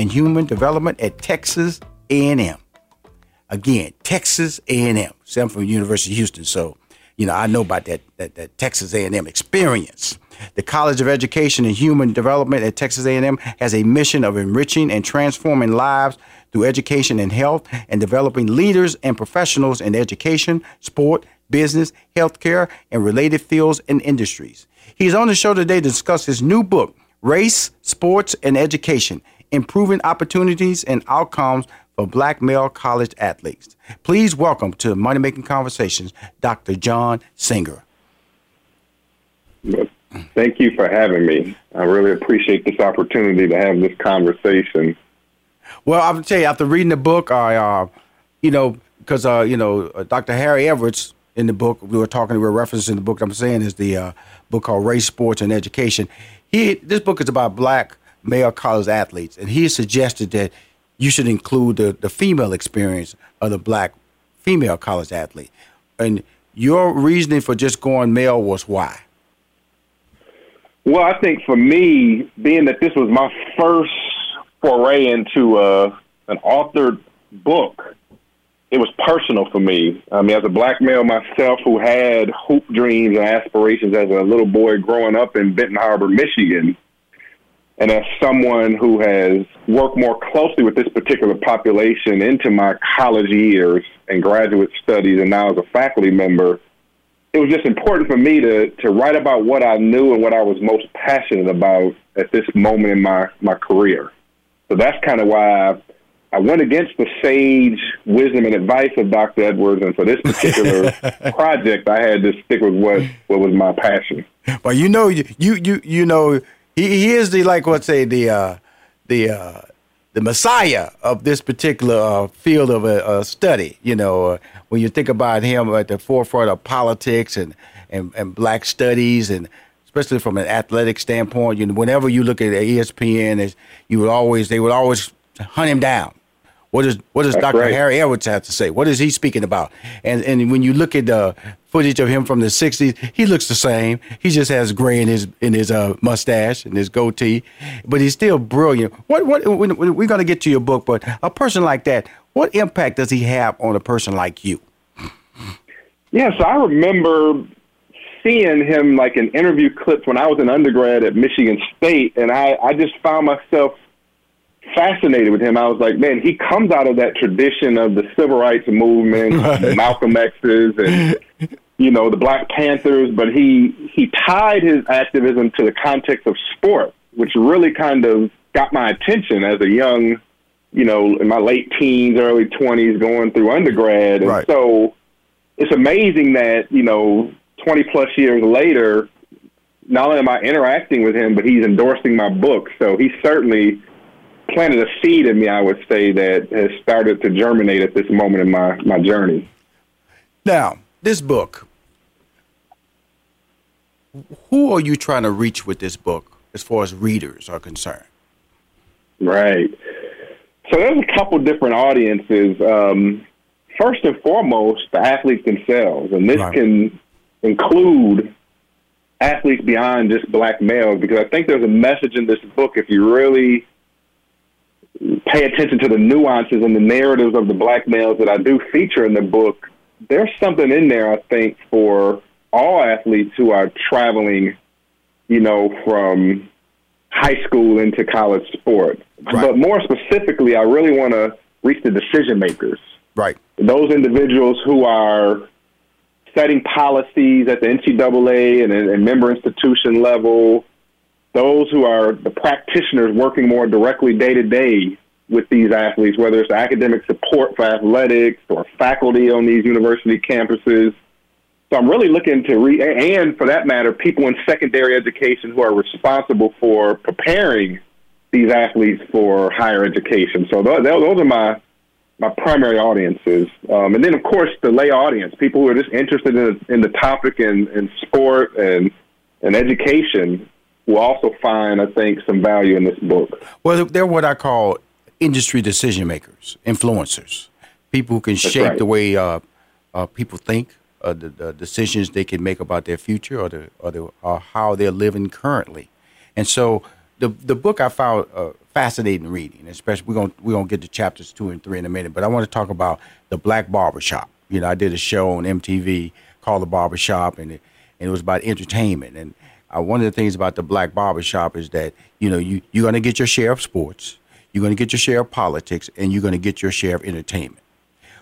and Human Development at Texas A&M. Again, Texas A&M. See, I'm from University of Houston, so you know I know about that that, that Texas A&M experience. The College of Education and Human Development at Texas A&M has a mission of enriching and transforming lives through education and health and developing leaders and professionals in education, sport, business, healthcare, and related fields and industries. He's on the show today to discuss his new book, Race, Sports, and Education Improving Opportunities and Outcomes for Black Male College Athletes. Please welcome to Money Making Conversations, Dr. John Singer. Thank you for having me. I really appreciate this opportunity to have this conversation. Well, I'm tell you, after reading the book, I, uh, you know, because uh, you know, uh, Dr. Harry Edwards in the book we were talking, we were referencing the book. I'm saying is the uh, book called Race, Sports, and Education. He this book is about black male college athletes, and he suggested that you should include the, the female experience of the black female college athlete. And your reasoning for just going male was why? Well, I think for me, being that this was my first foray into uh, an authored book, it was personal for me. I mean, as a black male myself who had hoop dreams and aspirations as a little boy growing up in Benton Harbor, Michigan, and as someone who has worked more closely with this particular population into my college years and graduate studies, and now as a faculty member, it was just important for me to to write about what I knew and what I was most passionate about at this moment in my my career. So that's kind of why I, I went against the sage wisdom and advice of Dr. Edwards, and for this particular project, I had to stick with what what was my passion. Well, you know, you you you know, he, he is the like what say the uh, the uh, the messiah of this particular uh, field of a, study. You know, uh, when you think about him at the forefront of politics and, and, and black studies and especially from an athletic standpoint. You know, whenever you look at ESPN, you would always they would always hunt him down. What does what does Dr. Right. Harry Edwards have to say? What is he speaking about? And and when you look at the footage of him from the '60s, he looks the same. He just has gray in his in his uh, mustache and his goatee, but he's still brilliant. What what we're going to get to your book, but a person like that, what impact does he have on a person like you? Yes, I remember seeing him like in interview clips when I was an undergrad at Michigan State, and I, I just found myself fascinated with him. I was like, man, he comes out of that tradition of the civil rights movement, right. Malcolm X's, and you know the Black Panthers, but he he tied his activism to the context of sport, which really kind of got my attention as a young, you know, in my late teens, early twenties, going through undergrad, and right. so it's amazing that you know 20 plus years later, not only am I interacting with him, but he's endorsing my book. So he certainly planted a seed in me, I would say, that has started to germinate at this moment in my, my journey. Now, this book, who are you trying to reach with this book as far as readers are concerned? Right. So there's a couple different audiences. Um, first and foremost, the athletes themselves, and this right. can include athletes beyond just black males because I think there's a message in this book if you really pay attention to the nuances and the narratives of the black males that I do feature in the book. There's something in there, I think, for all athletes who are traveling, you know, from high school into college sport. Right. But more specifically, I really want to reach the decision makers. Right. Those individuals who are setting policies at the NCAA and, and member institution level, those who are the practitioners working more directly day to day with these athletes, whether it's academic support for athletics or faculty on these university campuses. So I'm really looking to re, and for that matter, people in secondary education who are responsible for preparing these athletes for higher education. So those, those are my my primary audiences. Um, and then, of course, the lay audience, people who are just interested in, in the topic and, in sport and, and education will also find, I think, some value in this book. Well, they're what I call industry decision makers, influencers, people who can That's shape right. the way uh, uh, people think, uh, the, the, decisions they can make about their future, or the, or, the, or how they're living currently. And so, the the book I found uh, fascinating reading. Especially we're gonna we're gonna get to chapters two and three in a minute. But I want to talk about the Black Barbershop. You know, I did a show on MTV called The Barbershop, and it, and it was about entertainment. And uh, one of the things about the Black Barbershop is that you know you you're gonna get your share of sports, you're gonna get your share of politics, and you're gonna get your share of entertainment.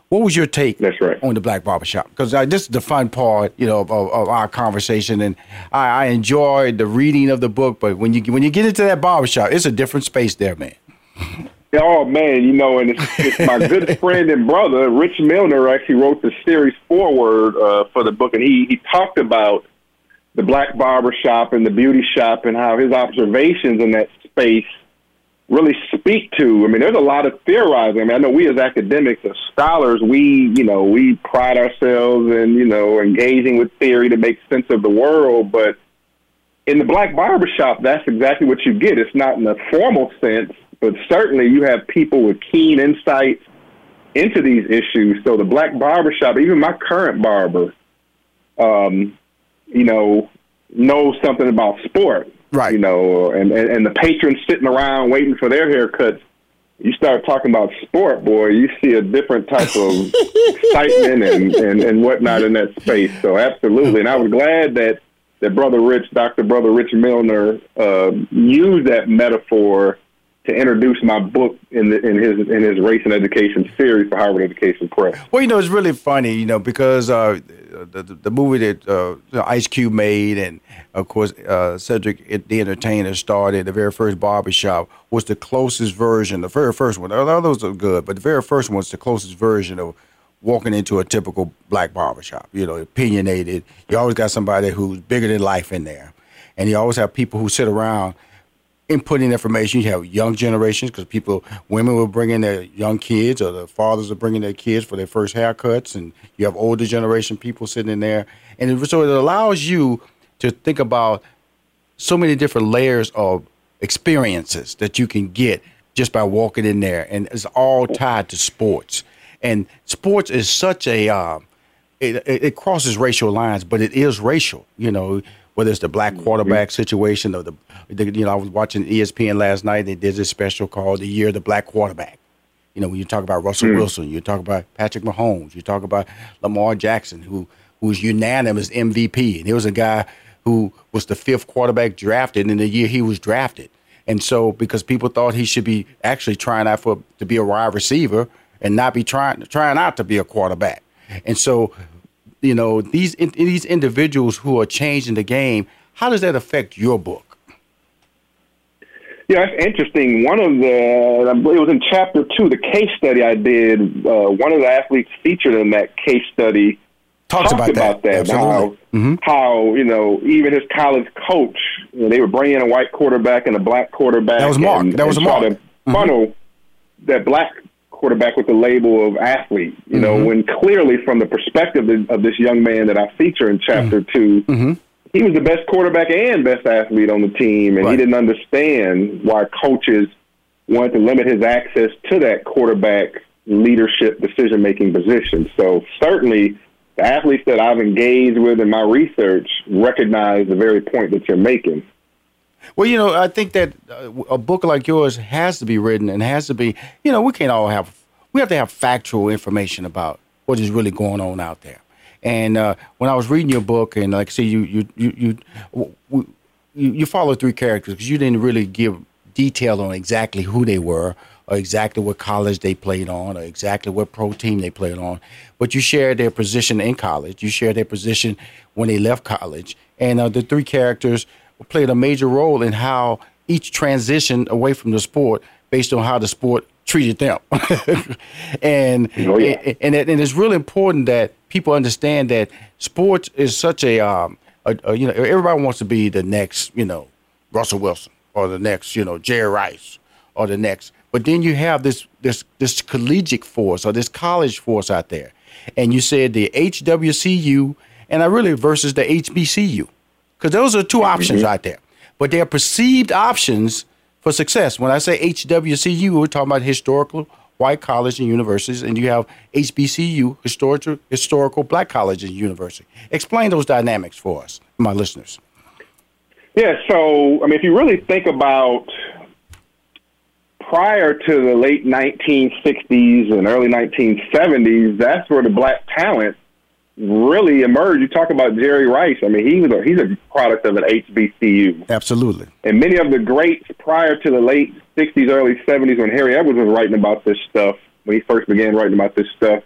What was your take That's right. on the Black Barbershop? Because uh, this is the fun part, you know, of, of, our conversation, and I, I enjoyed the reading of the book. But when you when you get into that barbershop, it's a different space there, man. Oh man, you know, and it's, it's my good friend and brother, Rich Milner, actually wrote the series foreword uh, for the book, and he he talked about the black barber shop and the beauty shop and how his observations in that space really speak to. I mean, there's a lot of theorizing. I mean, I know we as academics, as scholars, we you know we pride ourselves in you know engaging with theory to make sense of the world, but in the black barbershop, that's exactly what you get. It's not in a formal sense but certainly you have people with keen insights into these issues. So the black barbershop, even my current barber, um, you know, knows something about sport. Right. You know, and, and, and the patrons sitting around waiting for their haircuts. You start talking about sport, boy, you see a different type of excitement and, and, and whatnot in that space. So absolutely. And I was glad that that Brother Rich, Dr. Brother Rich Milner, uh, used that metaphor to introduce my book in, the, in his in his race and education series for Harvard Education Press. Well, you know, it's really funny, you know, because uh, the, the movie that uh, Ice Cube made, and of course uh, Cedric the Entertainer started, the very first barbershop was the closest version, the very first one. All those are good, but the very first one was the closest version of walking into a typical black barbershop. You know, opinionated. You always got somebody who's bigger than life in there, and you always have people who sit around inputting information. You have young generations because people, women will bring in their young kids, or the fathers are bringing their kids for their first haircuts, and you have older generation people sitting in there, and it, so it allows you to think about so many different layers of experiences that you can get just by walking in there, and it's all tied to sports. And sports is such a uh, it, it crosses racial lines, but it is racial. You know, whether it's the black mm-hmm. quarterback situation or the, the, you know I was watching ESPN last night. They did this special called "The Year of the Black Quarterback." You know, when you talk about Russell mm-hmm. Wilson, you talk about Patrick Mahomes, you talk about Lamar Jackson, who who's unanimous MVP, and he was a guy who was the fifth quarterback drafted in the year he was drafted. And so, because people thought he should be actually trying out for to be a wide receiver and not be trying trying out to be a quarterback, and so you know these in, these individuals who are changing the game. How does that affect your book? Yeah, it's interesting. One of the, it was in chapter two, the case study I did. Uh, one of the athletes featured in that case study talks about, about that. that how, mm-hmm. how you know even his college coach, you know, they were bringing a white quarterback and a black quarterback. That was Mark. And, that was Mark. To mm-hmm. funnel that black quarterback with the label of athlete. You mm-hmm. know, when clearly from the perspective of this young man that I feature in chapter mm-hmm. 2 mm-hmm. he was the best quarterback and best athlete on the team, and right. he didn't understand why coaches wanted to limit his access to that quarterback leadership decision making position. So certainly. The athletes that I've engaged with in my research recognize the very point that you're making. Well, you know, I think that uh, a book like yours has to be written and has to be, you know, we can't all have, we have to have factual information about what is really going on out there. And uh, when I was reading your book, and like say, you you you you you, you follow three characters because you didn't really give detail on exactly who they were, or exactly what college they played on, or exactly what pro team they played on. But you shared their position in college. You shared their position when they left college, and uh, the three characters played a major role in how each transitioned away from the sport based on how the sport treated them. and, oh, yeah. and, and and it's really important that people understand that sports is such a, um, a, a, you know everybody wants to be the next you know Russell Wilson or the next you know Jerry Rice or the next. But then you have this this this collegiate force or this college force out there, and you said the HWCU and I really versus the HBCU because those are 2 options mm-hmm. out there. But they're perceived options for success. When I say HWCU, we're talking about historical white colleges and universities, and you have HBCU, historical, historical black colleges and universities. Explain those dynamics for us, my listeners. Yeah, so I mean, if you really think about prior to the late 1960s and early 1970s, that's where the black talent really emerged. You talk about Jerry Rice. I mean, he was a, he's a product of an HBCU. Absolutely. And many of the greats prior to the late 60s, early 70s, when Harry Edwards was writing about this stuff, when he first began writing about this stuff,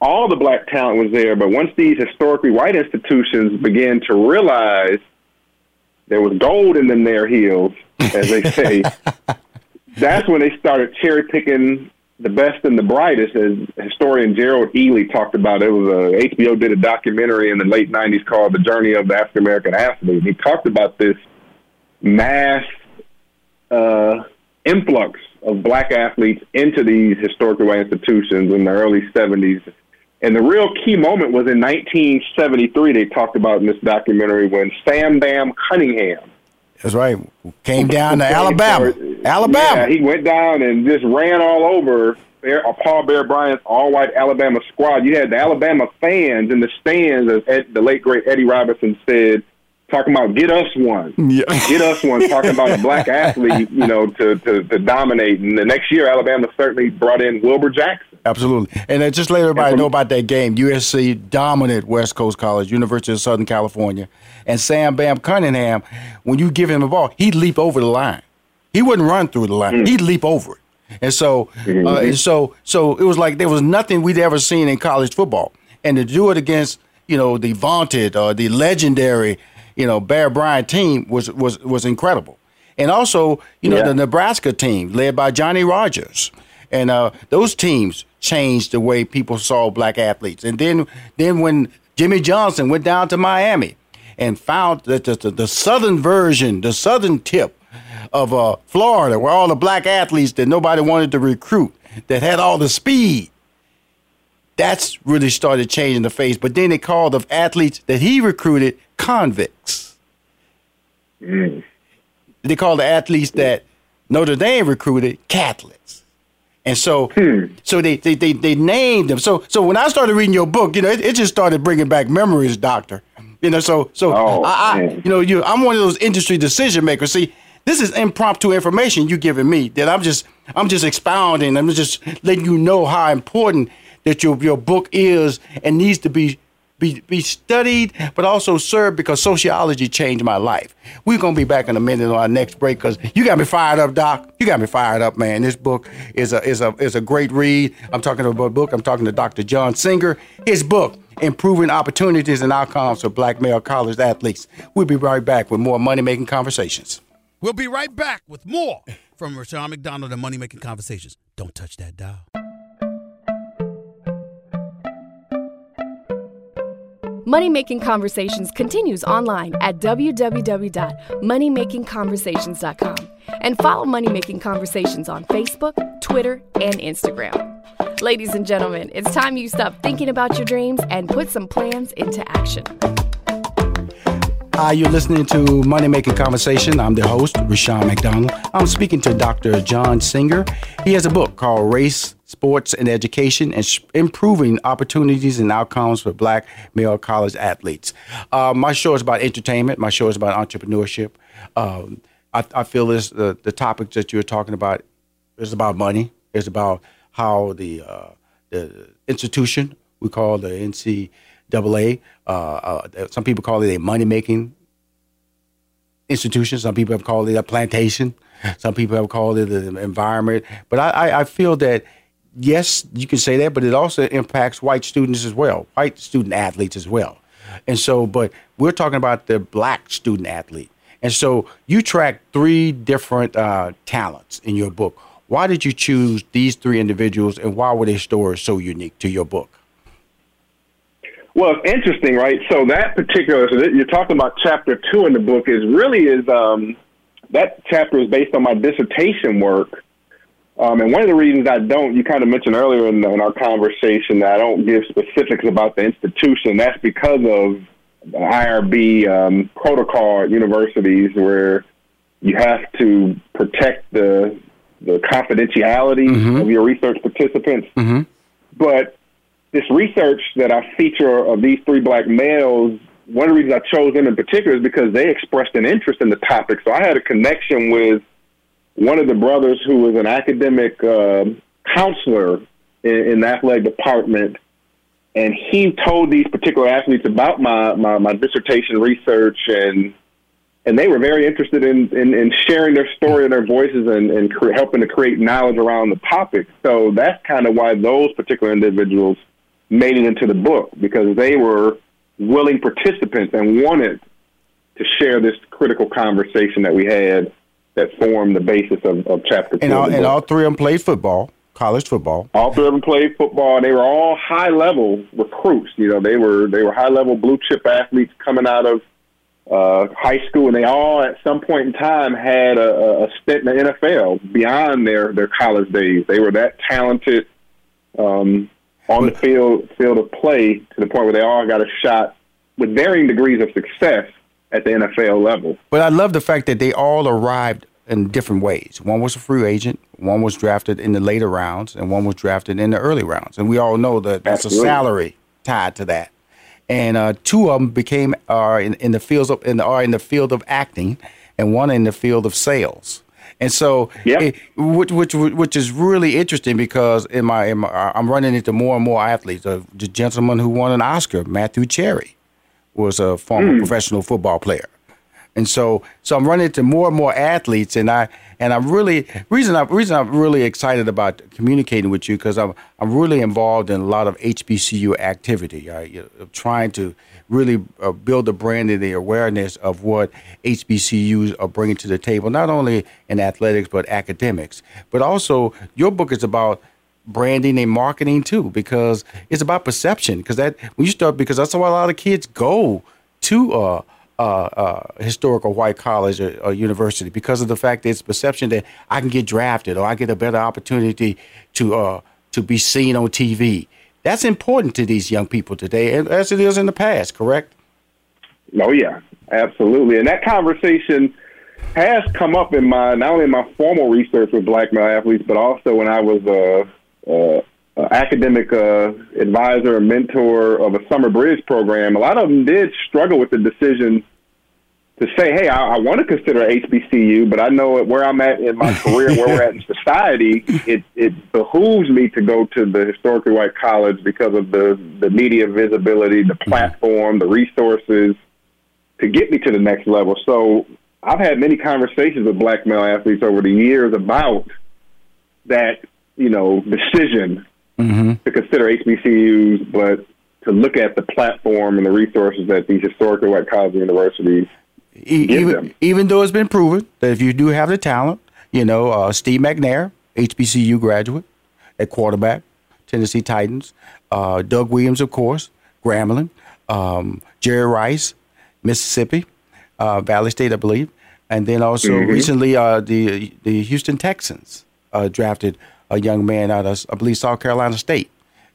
all the black talent was there. But once these historically white institutions began to realize there was gold in them their heels, as they say, that's when they started cherry picking the best and the brightest, as historian Gerald Early talked about. It was a HBO did a documentary in the late '90s called "The Journey of the African American Athlete." He talked about this mass uh, influx of black athletes into these historically institutions in the early '70s. And the real key moment was in 1973. They talked about in this documentary when Sam Bam Cunningham that's right. Came down to Alabama. Alabama. Yeah, he went down and just ran all over Bear, uh, Paul Bear Bryant's all-white Alabama squad. You had the Alabama fans in the stands, as Ed, the late great Eddie Robinson said, talking about get us one, yeah. get us one. Talking about a black athlete, you know, to, to to dominate. And the next year, Alabama certainly brought in Wilbur Jackson. Absolutely. And then just let everybody know about that game. USC dominant West Coast College, University of Southern California. And Sam Bam Cunningham, when you give him the ball, he'd leap over the line. He wouldn't run through the line. Mm. He'd leap over it. And so, mm-hmm. uh, and so, so it was like there was nothing we'd ever seen in college football. And to do it against, you know, the vaunted or uh, the legendary, you know, Bear Bryant team was was was incredible. And also, you know, yeah. the Nebraska team led by Johnny Rogers. And uh, those teams changed the way people saw black athletes. And then, then when Jimmy Johnson went down to Miami and found that the, the, the southern version, the southern tip of uh, Florida, where all the black athletes that nobody wanted to recruit, that had all the speed, that's really started changing the face. But then they called the athletes that he recruited convicts. Mm. They called the athletes that Notre Dame recruited Catholics. And so, hmm. so they, they, they, they named them. So, so when I started reading your book, you know, it, it just started bringing back memories, doctor. You know, so, so oh, I, I, you know, you, I'm one of those industry decision makers. See, this is impromptu information you giving me that I'm just, I'm just expounding. I'm just letting you know how important that your, your book is and needs to be be, be studied, but also served because sociology changed my life. We're going to be back in a minute on our next break because you got me fired up, Doc. You got me fired up, man. This book is a, is, a, is a great read. I'm talking about a book. I'm talking to Dr. John Singer. His book, Improving Opportunities and Outcomes for Black Male College Athletes. We'll be right back with more money making conversations. We'll be right back with more from Rushion McDonald and Money Making Conversations. Don't touch that dial. Money Making Conversations continues online at www.moneymakingconversations.com and follow Money Making Conversations on Facebook, Twitter, and Instagram. Ladies and gentlemen, it's time you stop thinking about your dreams and put some plans into action. Hi, you're listening to Money Making Conversation. I'm the host, Rushion McDonald. I'm speaking to Dr. John Singer. He has a book called Race, Sports, and Education and Improving Opportunities and Outcomes for Black Male College Athletes. Uh, my show is about entertainment. My show is about entrepreneurship. Um, I, I, feel this the, the topic that you're talking about is about money. It's about how the uh, the institution we call the NCAA, Uh, uh, some people call it a money making institution. Some people have called it a plantation. Some people have called it an environment. But I, I, I feel that yes, you can say that, but it also impacts white students as well, white student athletes as well. And so, but we're talking about the black student athlete. And so you track three different uh, talents in your book. Why did you choose these three individuals and why were their stories so unique to your book? Well, it's interesting, right? So that particular, so you're talking about chapter two in the book is really is um, that chapter is based on my dissertation work. Um, and one of the reasons I don't, you kind of mentioned earlier in, in our conversation that I don't give specifics about the institution. That's because of the IRB um, protocol at universities where you have to protect the the confidentiality mm-hmm. of your research participants. Mm-hmm. But this research that I feature of these three black males, one of the reasons I chose them in particular is because they expressed an interest in the topic. So I had a connection with one of the brothers who was an academic uh, counselor in, in the athletic department, and he told these particular athletes about my, my, my dissertation research and and they were very interested in, in, in sharing their story and their voices and, and cre- helping to create knowledge around the topic. So that's kind of why those particular individuals made it into the book because they were willing participants and wanted to share this critical conversation that we had that formed the basis of, of chapter two. And all, and all three of them played football, college football. All three of them played football, and they were all high level recruits. You know, they were they were high level blue chip athletes coming out of uh, high school, and they all at some point in time had a, a stint in the NFL beyond their their college days. They were that talented um, on the field field of play to the point where they all got a shot with varying degrees of success at the NFL level. But I love the fact that they all arrived in different ways. One was a free agent, one was drafted in the later rounds, and one was drafted in the early rounds. And we all know that that's a salary tied to that. And uh, two of them became are in, in the fields of in the, are in the field of acting, and one in the field of sales. And so, Yeah. it, which, which which is really interesting because in my, in my I'm running into more and more athletes. Uh, the gentleman who won an Oscar, Matthew Cherry, was a former professional football player. And so, so I'm running into more and more athletes, and I and I'm really reason I reason I'm really excited about communicating with you because I'm I'm really involved in a lot of HBCU activity. I, you know, trying to really uh, build the brand and the awareness of what HBCUs are bringing to the table, not only in athletics but academics. But also, your book is about branding and marketing too because it's about perception because that when you start because that's why a lot of kids go to uh uh, uh, historical white college or, or university because of the fact that it's perception that I can get drafted or I get a better opportunity to uh, to be seen on TV. That's important to these young people today, as it is in the past. Correct? Oh yeah, absolutely. And that conversation has come up in my not only in my formal research with black male athletes, but also when I was a, academic uh, advisor and mentor of a summer bridge program. A lot of them did struggle with the decision to say, "Hey, I, I want to consider HBCU, but I know where I'm at in my career, where we're at in society. It it behooves me to go to the historically white college because of the the media visibility, the mm-hmm. platform, the resources." to get me to the next level. So I've had many conversations with black male athletes over the years about that, you know, decision mm-hmm. to consider HBCUs, but to look at the platform and the resources that these historically white colleges and universities. E- even, them. even though it's been proven that if you do have the talent, you know, uh, Steve McNair, HBCU graduate at quarterback, Tennessee Titans, uh, Doug Williams, of course, Grambling, um, Jerry Rice, Mississippi, uh, Valley State, I believe, and then also recently uh, the the Houston Texans uh, drafted a young man out of I believe South Carolina State,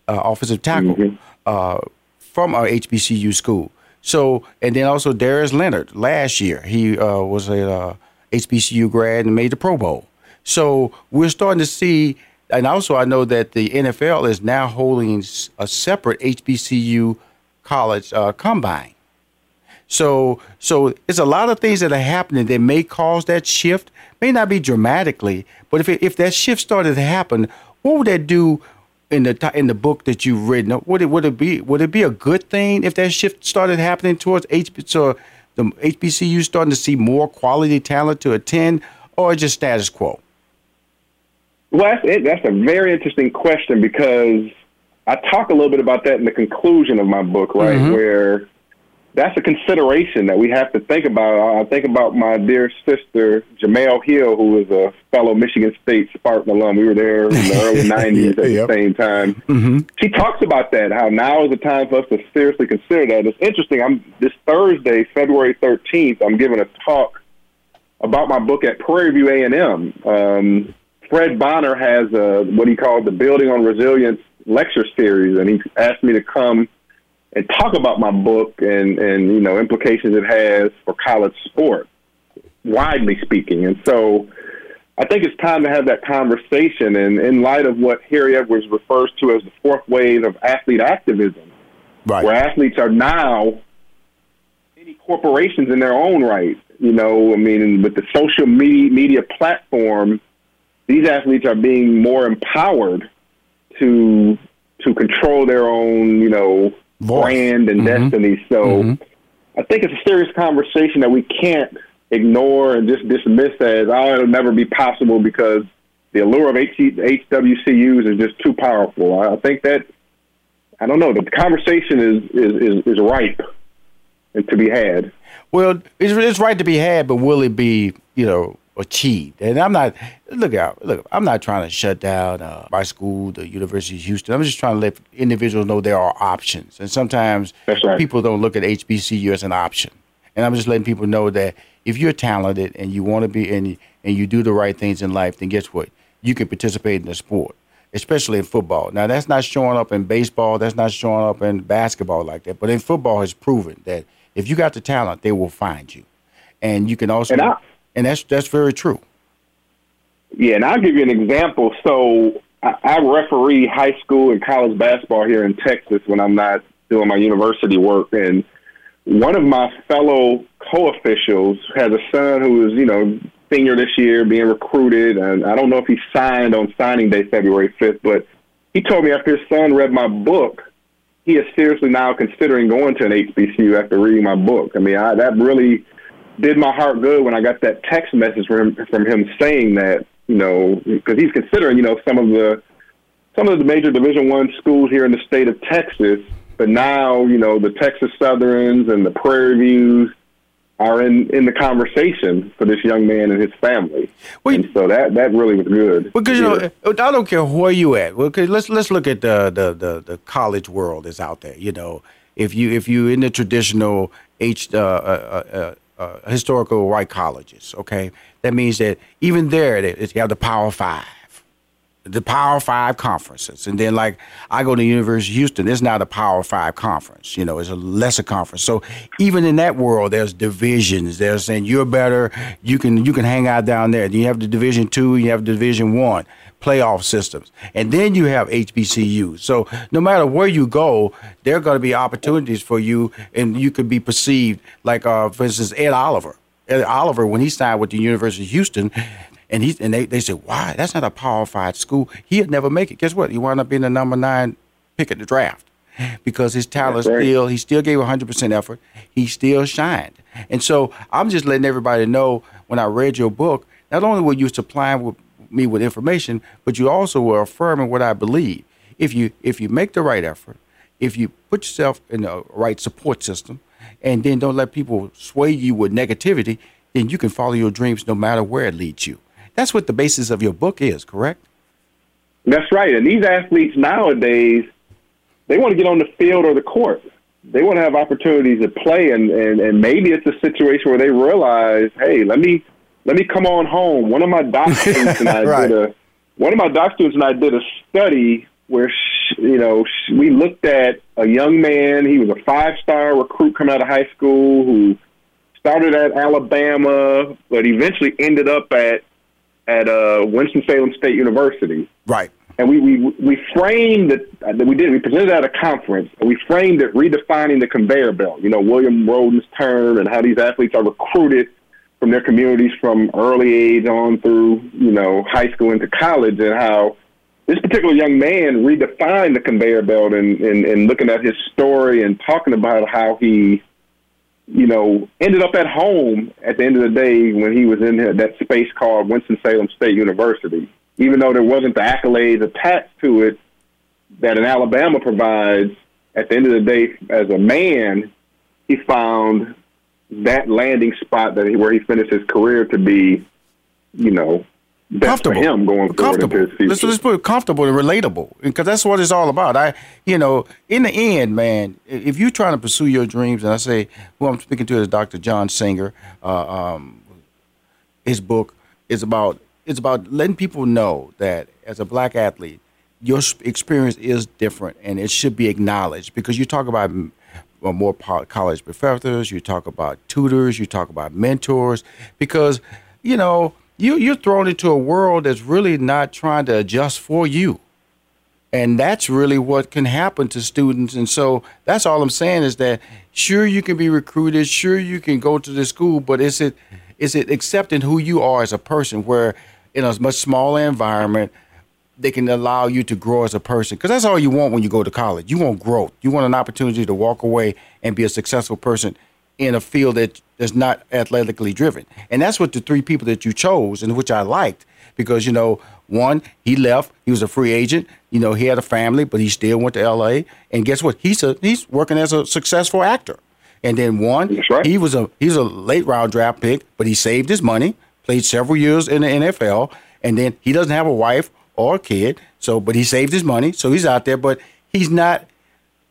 uh, offensive tackle uh, from our HBCU school. So and then also Darius Leonard last year he uh, was a uh, HBCU grad and made the Pro Bowl. So we're starting to see, and also I know that the NFL is now holding a separate HBCU college uh, combine. So, so it's a lot of things that are happening that may cause that shift. May not be dramatically, but if it, if that shift started to happen, what would that do in the in the book that you've written? Uh, would it would it be would it be a good thing if that shift started happening towards HB, so the HBCU starting to see more quality talent to attend, or just status quo? Well, that's, it. that's a very interesting question because I talk a little bit about that in the conclusion of my book, right? Mm-hmm. Where that's a consideration that we have to think about. I think about my dear sister, Jemele Hill, who is a fellow Michigan State Spartan alum. We were there in the early 90s at Yep. the same time. She talks about that, how now is the time for us to seriously consider that. It's interesting. I'm This Thursday, February 13th, I'm giving a talk about my book at Prairie View A&M. Um, Fred Bonner has a, what he called the Building on Resilience lecture series, and he asked me to come and talk about my book and, and you know implications it has for college sport, widely speaking. And so I think it's time to have that conversation. And in light of what Harry Edwards refers to as the fourth wave of athlete activism, Right. where athletes are now many corporations in their own right, You know, I mean, with the social media, media platform, these athletes are being more empowered to to control their own, you know, Voice. brand and Mhm. destiny. So Mhm. I think it's a serious conversation that we can't ignore and just dismiss as, oh, it'll never be possible because the allure of H- HWCUs is just too powerful. I think that, I don't know, the conversation is, is, is, is ripe and to be had. Well, it's, it's right to be had, but will it be, you know, achieved? And I'm not look out. Look, I'm not trying to shut down uh, my school, the University of Houston. I'm just trying to let individuals know there are options, and sometimes right. people don't look at HBCU as an option. And I'm just letting people know that if you're talented and you want to be and and you do the right things in life, then guess what? You can participate in the sport, especially in football. Now that's not showing up in baseball. That's not showing up in basketball like that. But in football, has proven that if you got the talent, they will find you, and you can also. And that's that's very true. Yeah, and I'll give you an example. So I, I referee high school and college basketball here in Texas when I'm not doing my university work. And one of my fellow co-officials has a son who is, you know, senior this year, being recruited, and I don't know if he signed on signing day February 5th, but he told me after his son read my book, he is seriously now considering going to an HBCU after reading my book. I mean, I, that really did my heart good when I got that text message from him, from him saying that, you know, because he's considering, you know, some of the some of the major Division One schools here in the state of Texas, but now, you know, the Texas Southerns and the Prairie Views are in in the conversation for this young man and his family. Well, and so that that really was good. Because you know, I don't care where you at. Well, 'cause let's let's look at the, the the the college world that's out there. You know, if you if you in the traditional H uh, uh, uh, historical white colleges, okay, that means that even there they, have the Power Five, the Power Five conferences, and then like I go to University of Houston, it's not a Power Five conference. You know, it's a lesser conference. So even in that world, there's divisions. They're saying you're better. You can you can hang out down there. You have the Division Two. You have the Division One playoff systems, and then you have HBCU. So no matter where you go, there are going to be opportunities for you, and you could be perceived like, uh, for instance, Ed Oliver. Ed Oliver, when he signed with the University of Houston, and he and they, they said, why? That's not a Power Five school. He'd never make it. Guess what? He wound up being the number nine pick at the draft because his talent right. still, he still gave 100% effort. He still shined. And so I'm just letting everybody know when I read your book, not only were you supplying with me with information, but you also were affirming what I believe. If you if you make the right effort, if you put yourself in the right support system, and then don't let people sway you with negativity, then you can follow your dreams no matter where it leads you. That's what the basis of your book is, correct? That's right. And these athletes nowadays, they want to get on the field or the court. They want to have opportunities to play, and, and, and maybe it's a situation where they realize, hey, let me let me come on home. One of my doc students and I Right. did a one of my doc students and I did a study where sh- you know sh- we looked at a young man. He was a five star recruit coming out of high school who started at Alabama, but eventually ended up at at uh, Winston Salem State University Right. and we we we framed it. uh, We did. We presented at a conference, and we framed it redefining the conveyor belt. You know, William Rhoden's term, and how these athletes are recruited from their communities from early age on through you know high school into college, and how this particular young man redefined the conveyor belt, and and, and looking at his story and talking about how he. You know, ended up at home at the end of the day when he was in that space called Winston Salem State University. Even though there wasn't the accolades attached to it that an Alabama provides, at the end of the day, as a man, he found that landing spot that he, where he finished his career to be, you know, comfortable. him going comfortable. into his future. Let's, let's put it comfortable and relatable because that's what it's all about. I, you know, in the end, man, if you're trying to pursue your dreams, and I say who I'm speaking to is Dr. John Singer. Uh, um, his book is about it's about letting people know that as a black athlete, your experience is different and it should be acknowledged because you talk about uh, more college professors, you talk about tutors, you talk about mentors, because you know you you're thrown into a world that's really not trying to adjust for you. And that's really what can happen to students. And so that's all I'm saying is that sure you can be recruited, sure you can go to the school, but is it is it accepting who you are as a person where in a much smaller environment they can allow you to grow as a person because that's all you want when you go to college you want growth you want an opportunity to walk away and be a successful person in a field that is not athletically driven and that's what the three people that you chose and which i liked because you know one he left he was a free agent you know he had a family but he still went to la and guess what he's a he's working as a successful actor and then one right. he was a he's a late round draft pick but he saved his money played several years in the nfl and then he doesn't have a wife or a kid. So, but he saved his money, so he's out there. But he's not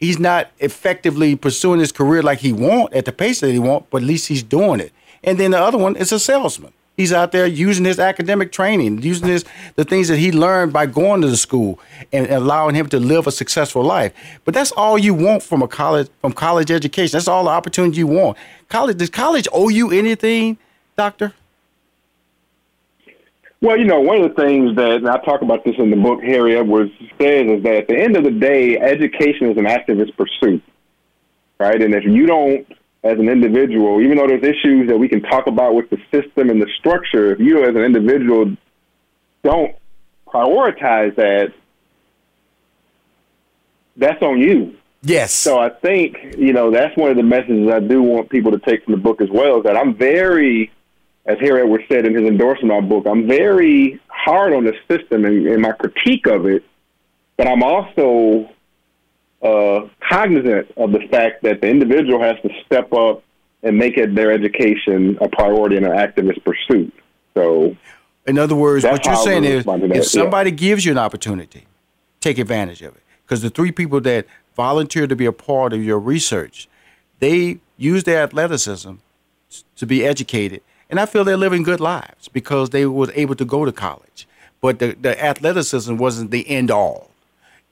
he's not effectively pursuing his career like he want at the pace that he want. But at least he's doing it. And then the other one is a salesman. He's out there using his academic training, using his the things that he learned by going to the school and allowing him to live a successful life. But that's all you want from a college from college education. That's all the opportunity you want. College does college owe you anything, doctor? Well, you know, one of the things that and I talk about this in the book Harry Edwards says is that at the end of the day, education is an activist pursuit, right? And if you don't, as an individual, even though there's issues that we can talk about with the system and the structure, if you as an individual don't prioritize that, that's on you. Yes. So I think, you know, that's one of the messages I do want people to take from the book as well is that I'm very as Harry Edwards said in his endorsement of our book, I'm very hard on the system and, and my critique of it, but I'm also uh, cognizant of the fact that the individual has to step up and make it their education a priority and an activist pursuit. So, in other words, what you're saying is, if somebody yeah. gives you an opportunity, take advantage of it. Because the three people that volunteered to be a part of your research, they use their athleticism to be educated and I feel they're living good lives because they was able to go to college. But the, the athleticism wasn't the end all.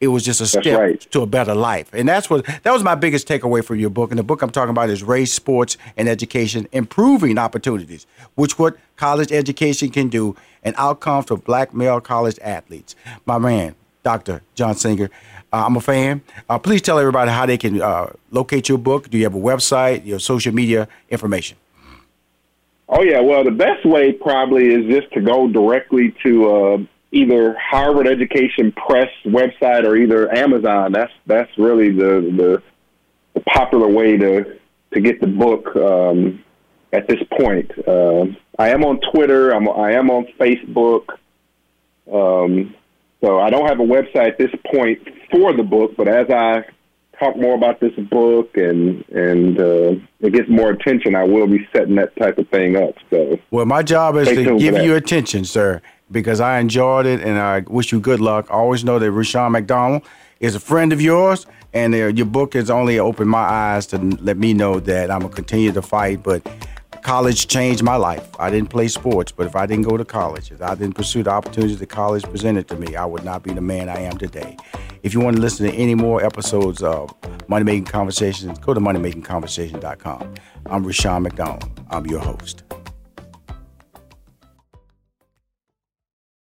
It was just a step right. to a better life. And that's what that was my biggest takeaway from your book. And the book I'm talking about is Race, Sports, and Education, Improving Opportunities, which what college education can do and outcomes for black male college athletes. My man, Dr. John Singer. Uh, I'm a fan. Uh, please tell everybody how they can uh, locate your book. Do you have a website, your social media information? Oh yeah, well the best way probably is just to go directly to uh, either Harvard Education Press website or either Amazon. That's that's really the the, the popular way to to get the book um, at this point. Uh, I am on Twitter. I'm I am on Facebook. Um, so I don't have a website at this point for the book, but as I talk more about this book and and uh, it gets more attention, I will be setting that type of thing up. So, well, my job is to give you attention, sir, because I enjoyed it and I wish you good luck. I Always know that Rushion McDonald is a friend of yours, and uh, your book has only opened my eyes to let me know that I'm gonna continue to fight. But college changed my life. I didn't play sports, but if I didn't go to college, if I didn't pursue the opportunities that college presented to me, I would not be the man I am today. If you want to listen to any more episodes of Money Making Conversations, go to moneymakingconversation.com. I'm Rushion McDonald. I'm your host.